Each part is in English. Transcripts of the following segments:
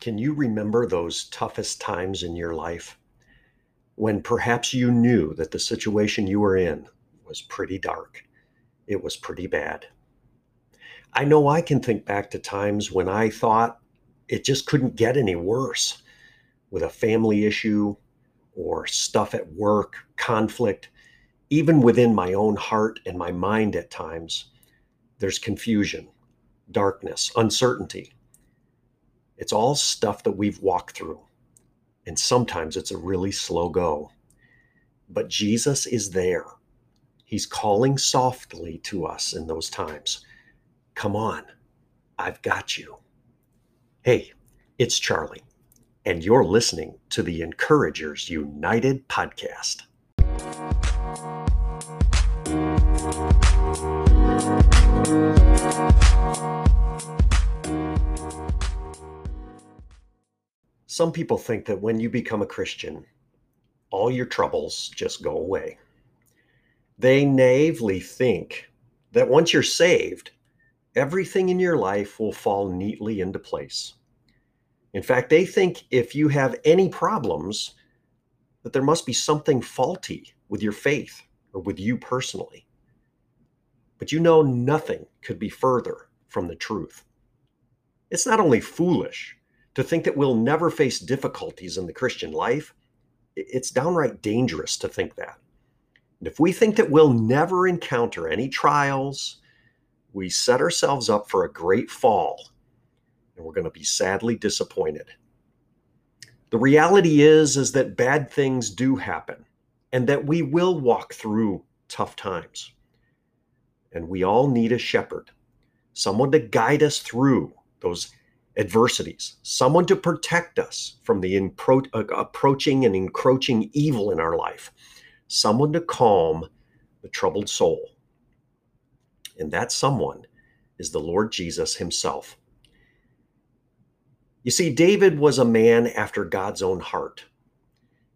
Can you remember those toughest times in your life when perhaps you knew that the situation you were in was pretty dark? It was pretty bad. I know I can think back to times when I thought it just couldn't get any worse with a family issue or stuff at work, conflict, even within my own heart and my mind at times. There's confusion, darkness, uncertainty. It's all stuff that we've walked through. And sometimes it's a really slow go. But Jesus is there. He's calling softly to us in those times. Come on, I've got you. Hey, it's Charlie, and you're listening to the Encouragers United podcast. Some people think that when you become a Christian, all your troubles just go away. They naively think that once you're saved, everything in your life will fall neatly into place. In fact, they think if you have any problems, that there must be something faulty with your faith or with you personally. But you know, nothing could be further from the truth. It's not only foolish, to think that we'll never face difficulties in the Christian life, it's downright dangerous to think that. And if we think that we'll never encounter any trials, we set ourselves up for a great fall and we're going to be sadly disappointed. The reality is is that bad things do happen and that we will walk through tough times. And we all need a shepherd, someone to guide us through those adversities, someone to protect us from the impro- uh, approaching and encroaching evil in our life, someone to calm the troubled soul. And that someone is the Lord Jesus himself. You see, David was a man after God's own heart.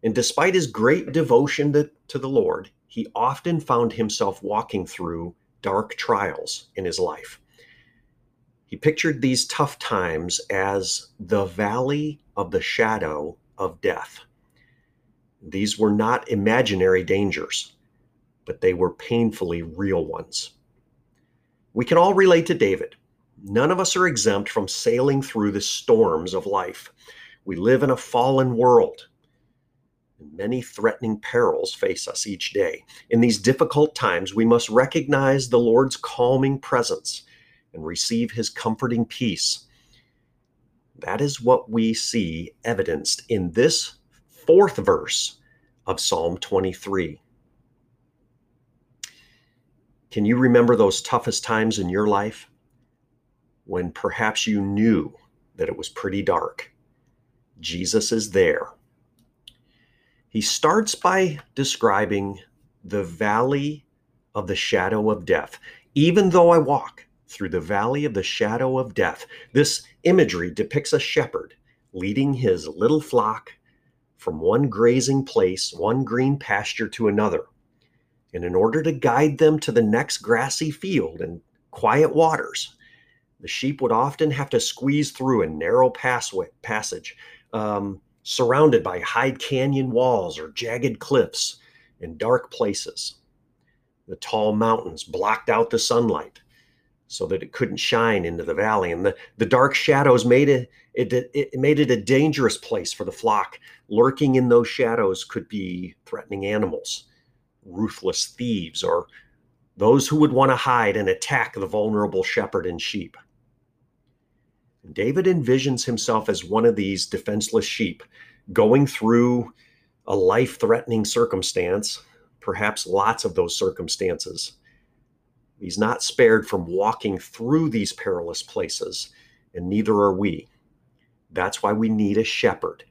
And despite his great devotion to, to the Lord, he often found himself walking through dark trials in his life. He pictured these tough times as the valley of the shadow of death. These were not imaginary dangers, but they were painfully real ones. We can all relate to David. None of us are exempt from sailing through the storms of life. We live in a fallen world. And many threatening perils face us each day. In these difficult times, we must recognize the Lord's calming presence and receive his comforting peace. That is what we see evidenced in this fourth verse of Psalm 23. Can you remember those toughest times in your life when perhaps you knew that it was pretty dark? Jesus is there. He starts by describing the valley of the shadow of death. Even though I walk through the valley of the shadow of death. This imagery depicts a shepherd leading his little flock from one grazing place, one green pasture to another. And in order to guide them to the next grassy field and quiet waters, the sheep would often have to squeeze through a narrow passway, passage um, surrounded by high canyon walls or jagged cliffs in dark places. The tall mountains blocked out the sunlight so that it couldn't shine into the valley. And the, the dark shadows made it, it, it made it a dangerous place for the flock. Lurking in those shadows could be threatening animals, ruthless thieves, or those who would want to hide and attack the vulnerable shepherd and sheep. David envisions himself as one of these defenseless sheep going through a life threatening circumstance, perhaps lots of those circumstances He's not spared from walking through these perilous places, and neither are we. That's why we need a shepherd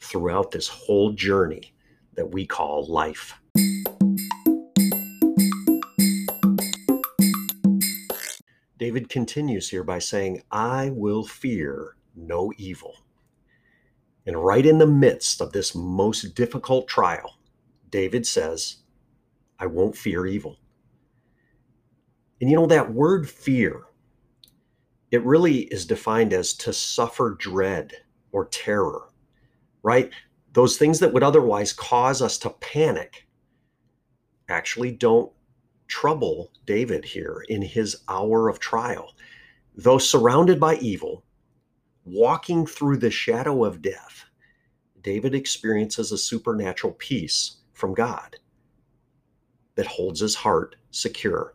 throughout this whole journey that we call life. David continues here by saying, I will fear no evil. And right in the midst of this most difficult trial, David says, I won't fear evil. And you know, that word fear, it really is defined as to suffer dread or terror, right? Those things that would otherwise cause us to panic actually don't trouble David here in his hour of trial. Though surrounded by evil, walking through the shadow of death, David experiences a supernatural peace from God that holds his heart secure.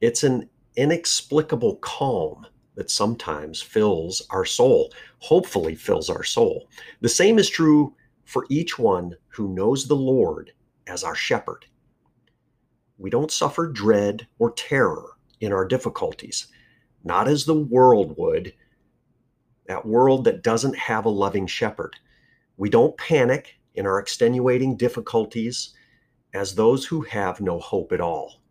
It's an inexplicable calm that sometimes fills our soul, hopefully, fills our soul. The same is true for each one who knows the Lord as our shepherd. We don't suffer dread or terror in our difficulties, not as the world would, that world that doesn't have a loving shepherd. We don't panic in our extenuating difficulties as those who have no hope at all.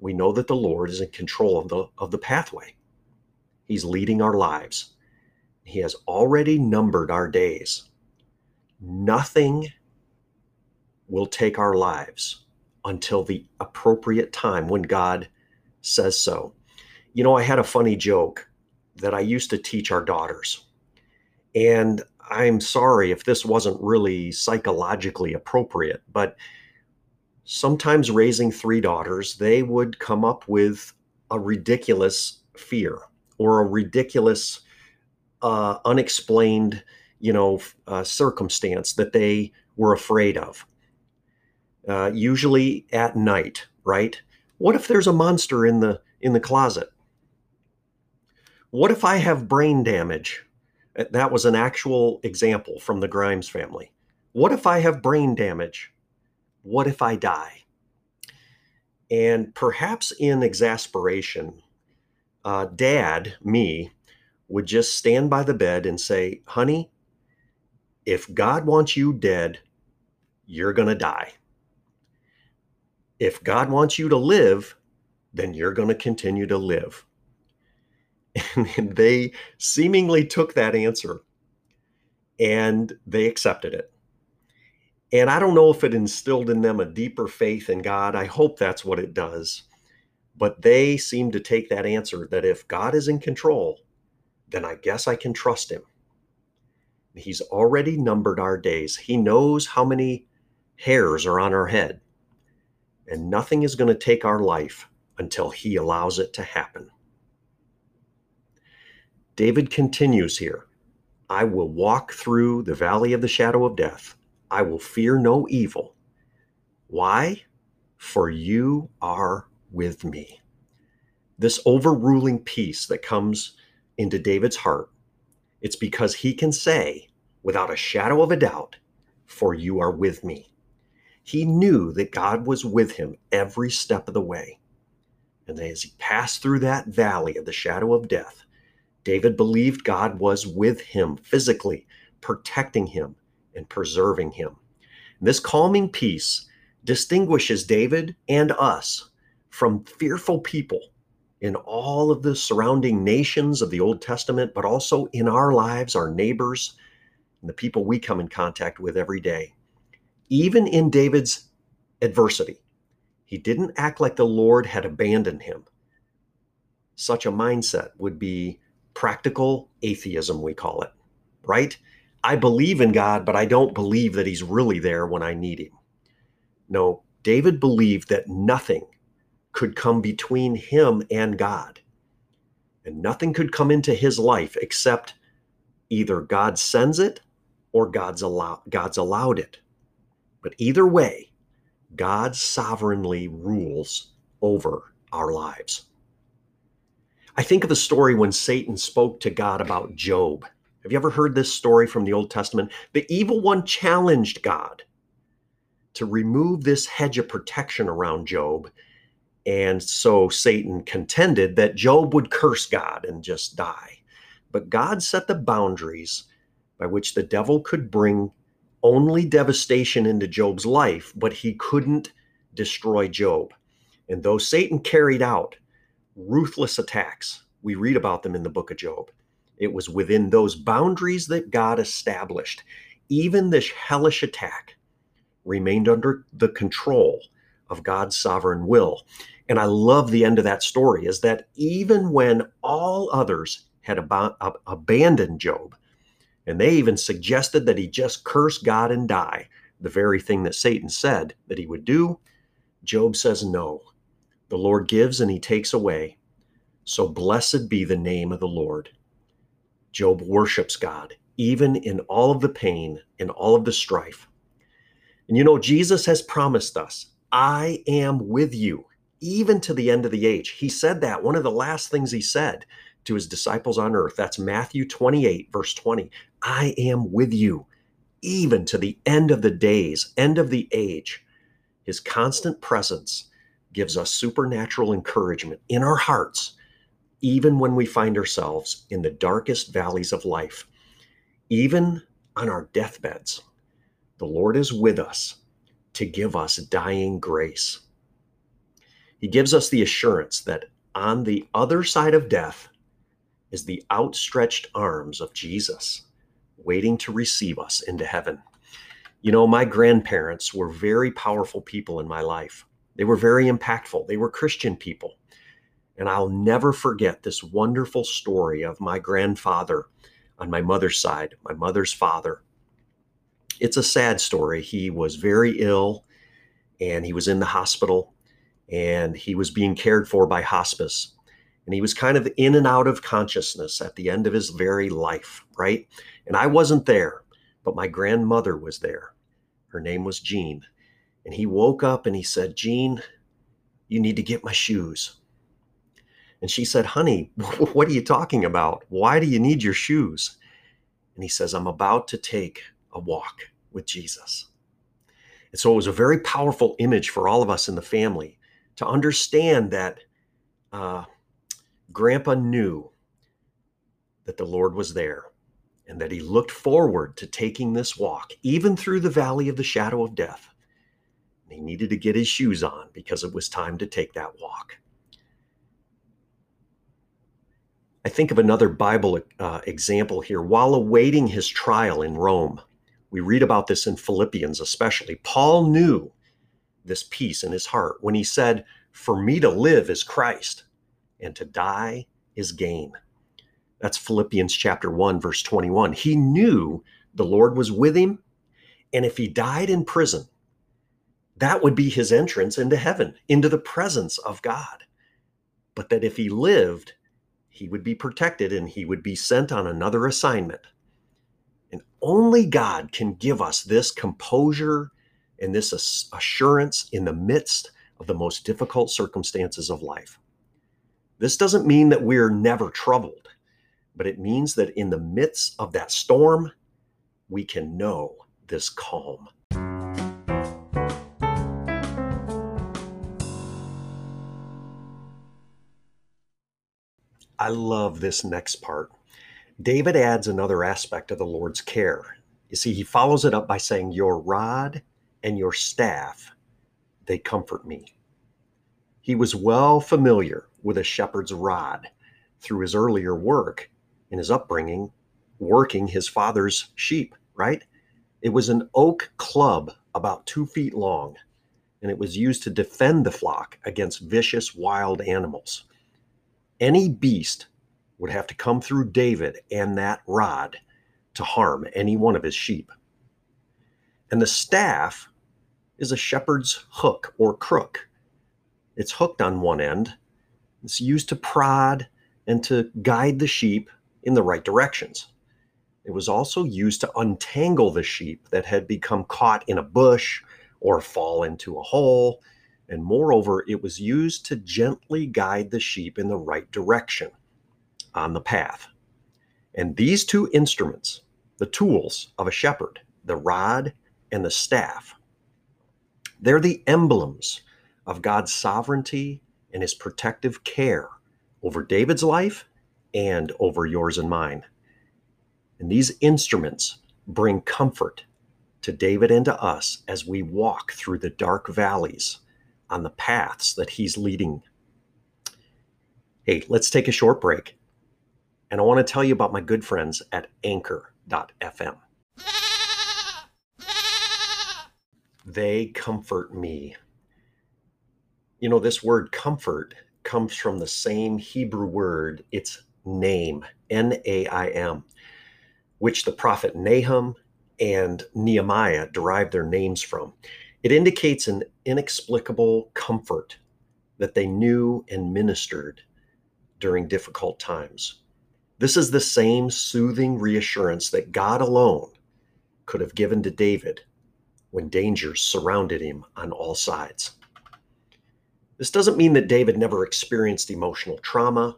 We know that the Lord is in control of the, of the pathway. He's leading our lives. He has already numbered our days. Nothing will take our lives until the appropriate time when God says so. You know, I had a funny joke that I used to teach our daughters. And I'm sorry if this wasn't really psychologically appropriate, but sometimes raising three daughters, they would come up with a ridiculous fear or a ridiculous, uh, unexplained, you know, uh, circumstance that they were afraid of. Uh, usually at night, right? What if there's a monster in the in the closet? What if I have brain damage? That was an actual example from the Grimes family. What if I have brain damage? What if I die? And perhaps in exasperation, uh, dad, me, would just stand by the bed and say, honey, if God wants you dead, you're going to die. If God wants you to live, then you're going to continue to live. And they seemingly took that answer and they accepted it. And I don't know if it instilled in them a deeper faith in God. I hope that's what it does. But they seem to take that answer that if God is in control, then I guess I can trust him. He's already numbered our days. He knows how many hairs are on our head. And nothing is going to take our life until he allows it to happen. David continues here I will walk through the valley of the shadow of death I will fear no evil. Why? For you are with me. This overruling peace that comes into David's heart, it's because he can say, without a shadow of a doubt, For you are with me. He knew that God was with him every step of the way. And as he passed through that valley of the shadow of death, David believed God was with him physically, protecting him, and preserving him. This calming peace distinguishes David and us from fearful people in all of the surrounding nations of the Old Testament, but also in our lives, our neighbors, and the people we come in contact with every day. Even in David's adversity, he didn't act like the Lord had abandoned him. Such a mindset would be practical atheism, we call it, right? I believe in God, but I don't believe that he's really there when I need him. No, David believed that nothing could come between him and God. And nothing could come into his life except either God sends it or God's, allow- God's allowed it. But either way, God sovereignly rules over our lives. I think of the story when Satan spoke to God about Job have you ever heard this story from the Old Testament? The evil one challenged God to remove this hedge of protection around Job. And so Satan contended that Job would curse God and just die. But God set the boundaries by which the devil could bring only devastation into Job's life, but he couldn't destroy Job. And though Satan carried out ruthless attacks, we read about them in the book of Job it was within those boundaries that God established. Even this hellish attack remained under the control of God's sovereign will. And I love the end of that story is that even when all others had ab- ab- abandoned Job, And they even suggested that he just curse God and die, the very thing that Satan said that he would do. Job says, No. The Lord gives and he takes away. So blessed be the name of the Lord. Job worships God, even in all of the pain, in all of the strife. And you know, Jesus has promised us, I am with you, even to the end of the age. He said that, one of the last things he said to his disciples on earth. That's Matthew 28, verse 20. I am with you, even to the end of the days, end of the age. His constant presence gives us supernatural encouragement in our hearts even when we find ourselves in the darkest valleys of life, even on our deathbeds, the Lord is with us to give us dying grace. He gives us the assurance that on the other side of death is the outstretched arms of Jesus, waiting to receive us into heaven. You know, my grandparents were very powerful people in my life. They were very impactful. They were Christian people. And I'll never forget this wonderful story of my grandfather on my mother's side, my mother's father. It's a sad story. He was very ill and he was in the hospital and he was being cared for by hospice. And he was kind of in and out of consciousness at the end of his very life, right? And I wasn't there, but my grandmother was there. Her name was Jean. And he woke up and he said, Jean, you need to get my shoes. And she said, Honey, what are you talking about? Why do you need your shoes? And he says, I'm about to take a walk with Jesus. And so it was a very powerful image for all of us in the family to understand that uh, Grandpa knew that the Lord was there and that he looked forward to taking this walk, even through the valley of the shadow of death. And he needed to get his shoes on because it was time to take that walk. I think of another Bible uh, example here. While awaiting his trial in Rome, we read about this in Philippians, especially. Paul knew this peace in his heart when he said, For me to live is Christ, and to die is gain. That's Philippians chapter 1, verse 21. He knew the Lord was with him, and if he died in prison, that would be his entrance into heaven, into the presence of God. But that if he lived, he would be protected and he would be sent on another assignment. And only God can give us this composure and this assurance in the midst of the most difficult circumstances of life. This doesn't mean that we're never troubled, but it means that in the midst of that storm, we can know this calm. I love this next part. David adds another aspect of the Lord's care. You see, he follows it up by saying, Your rod and your staff, they comfort me. He was well familiar with a shepherd's rod through his earlier work in his upbringing, working his father's sheep, right? It was an oak club about two feet long, and it was used to defend the flock against vicious wild animals any beast would have to come through David and that rod to harm any one of his sheep. And the staff is a shepherd's hook or crook. It's hooked on one end. It's used to prod and to guide the sheep in the right directions. It was also used to untangle the sheep that had become caught in a bush or fall into a hole and moreover, it was used to gently guide the sheep in the right direction on the path. And these two instruments, the tools of a shepherd, the rod and the staff, they're the emblems of God's sovereignty and his protective care over David's life and over yours and mine. And these instruments bring comfort to David and to us as we walk through the dark valleys on the paths that he's leading. Hey, let's take a short break. And I want to tell you about my good friends at anchor.fm. They comfort me. You know, this word comfort comes from the same Hebrew word, it's name, N A I M. which the prophet Nahum and Nehemiah derived their names from. It indicates an inexplicable comfort that they knew and ministered during difficult times. This is the same soothing reassurance that God alone could have given to David when dangers surrounded him on all sides. This doesn't mean that David never experienced emotional trauma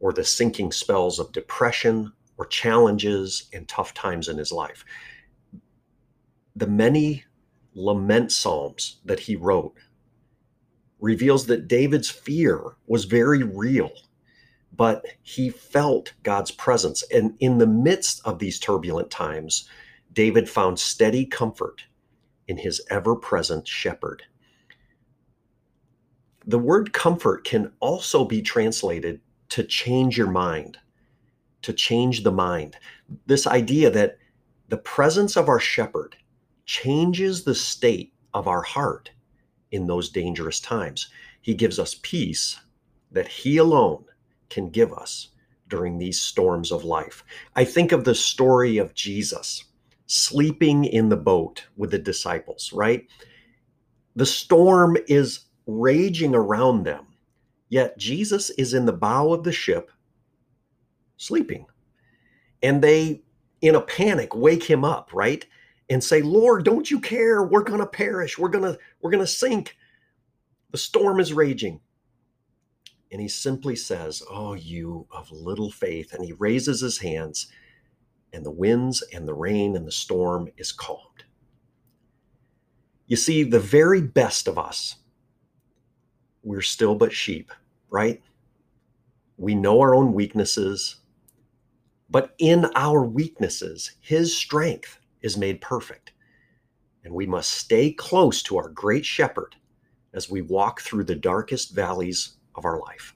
or the sinking spells of depression or challenges and tough times in his life. The many lament psalms that he wrote reveals that David's fear was very real, but he felt God's presence. And in the midst of these turbulent times, David found steady comfort in his ever present shepherd. The word comfort can also be translated to change your mind, to change the mind. This idea that the presence of our shepherd changes the state of our heart in those dangerous times. He gives us peace that He alone can give us during these storms of life. I think of the story of Jesus sleeping in the boat with the disciples, right? The storm is raging around them, yet Jesus is in the bow of the ship sleeping. And they, in a panic, wake him up, right? And say, Lord, don't you care? We're going to perish. We're going to we're going to sink. The storm is raging. And he simply says, Oh, you of little faith. And he raises his hands, and the winds and the rain and the storm is calmed. You see, the very best of us, we're still but sheep, right? We know our own weaknesses, but in our weaknesses, his strength is made perfect. And we must stay close to our great shepherd as we walk through the darkest valleys of our life.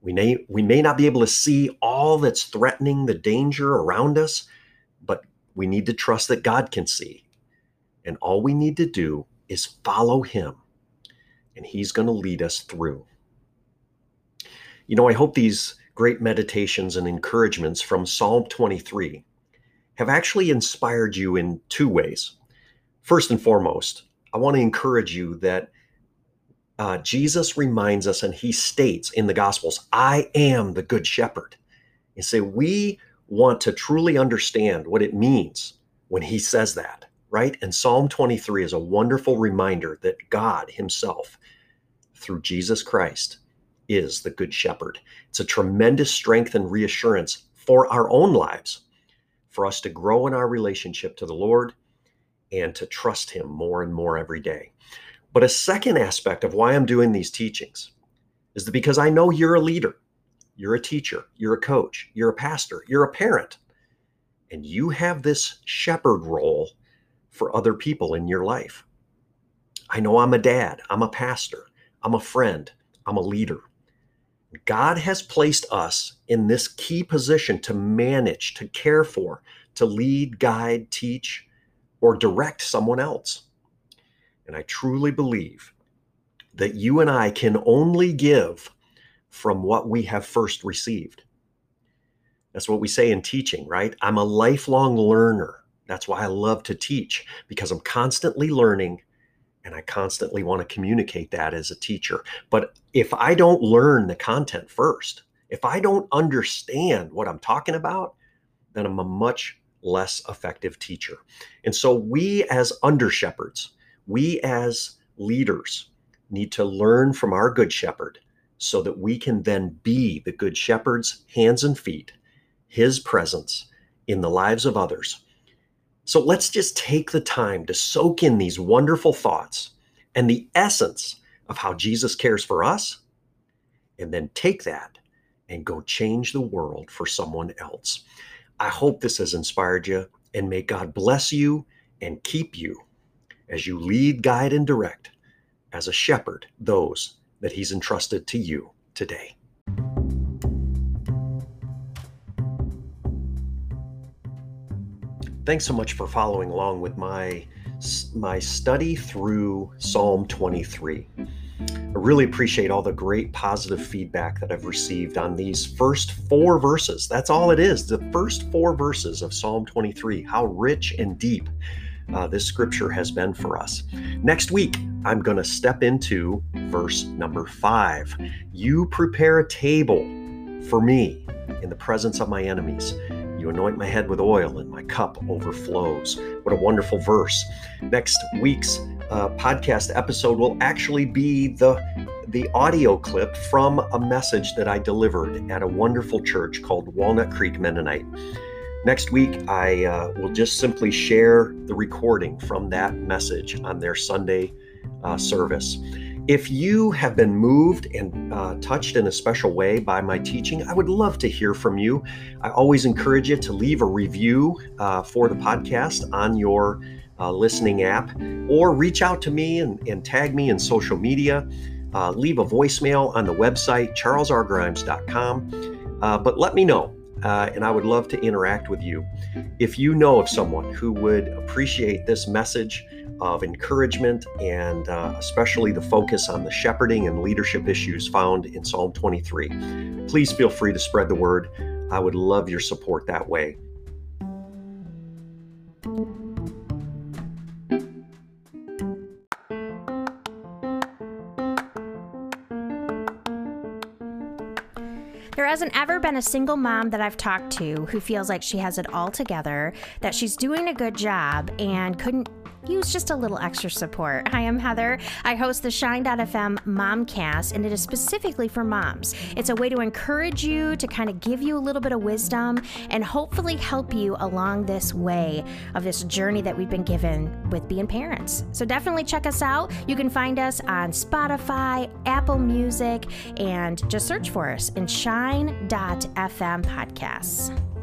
We may, we may not be able to see all that's threatening the danger around us, but we need to trust that God can see. And all we need to do is follow Him, and He's going to lead us through. You know, I hope these great meditations and encouragements from Psalm 23 have actually inspired you in two ways. First and foremost, I want to encourage you that uh, Jesus reminds us and he states in the Gospels, I am the good shepherd. And say, so we want to truly understand what it means when he says that, right? And Psalm 23 is a wonderful reminder that God himself, through Jesus Christ, is the good shepherd. It's a tremendous strength and reassurance for our own lives for us to grow in our relationship to the Lord and to trust Him more and more every day. But a second aspect of why I'm doing these teachings is that because I know you're a leader, you're a teacher, you're a coach, you're a pastor, you're a parent, and you have this shepherd role for other people in your life. I know I'm a dad, I'm a pastor, I'm a friend, I'm a leader. God has placed us in this key position to manage, to care for, to lead, guide, teach, or direct someone else. And I truly believe that you and I can only give from what we have first received. That's what we say in teaching, right? I'm a lifelong learner. That's why I love to teach because I'm constantly learning and I constantly want to communicate that as a teacher. But if I don't learn the content first, if I don't understand what I'm talking about, then I'm a much less effective teacher. And so we as under shepherds, we as leaders need to learn from our good shepherd so that we can then be the good shepherd's hands and feet, his presence in the lives of others so let's just take the time to soak in these wonderful thoughts and the essence of how Jesus cares for us, and then take that and go change the world for someone else. I hope this has inspired you, and may God bless you and keep you as you lead, guide, and direct as a shepherd those that He's entrusted to you today. Thanks so much for following along with my my study through Psalm 23. I really appreciate all the great positive feedback that I've received on these first four verses. That's all it is the first four verses of Psalm 23. How rich and deep uh, this scripture has been for us. Next week, I'm going to step into verse number five. You prepare a table for me in the presence of my enemies. Anoint my head with oil, and my cup overflows. What a wonderful verse. Next week's uh, podcast episode will actually be the the audio clip from a message that I delivered at a wonderful church called Walnut Creek Mennonite. Next week, I uh, will just simply share the recording from that message on their Sunday uh, service. If you have been moved and uh, touched in a special way by my teaching, I would love to hear from you. I always encourage you to leave a review uh, for the podcast on your uh, listening app or reach out to me and, and tag me in social media. Uh, leave a voicemail on the website, charlesrgrimes.com. Uh, but let me know, uh, and I would love to interact with you. If you know of someone who would appreciate this message of encouragement and uh, especially the focus on the shepherding and leadership issues found in Psalm 23, please feel free to spread the word. I would love your support that way. There hasn't ever been a single mom that I've talked to who feels like she has it all together, that she's doing a good job, and couldn't use just a little extra support. Hi, I'm Heather. I host the Shine.fm Momcast, and it is specifically for moms. It's a way to encourage you, to kind of give you a little bit of wisdom, and hopefully help you along this way of this journey that we've been given with being parents. So definitely check us out. You can find us on Spotify, Apple Music, and just search for us in Shine.fm podcasts.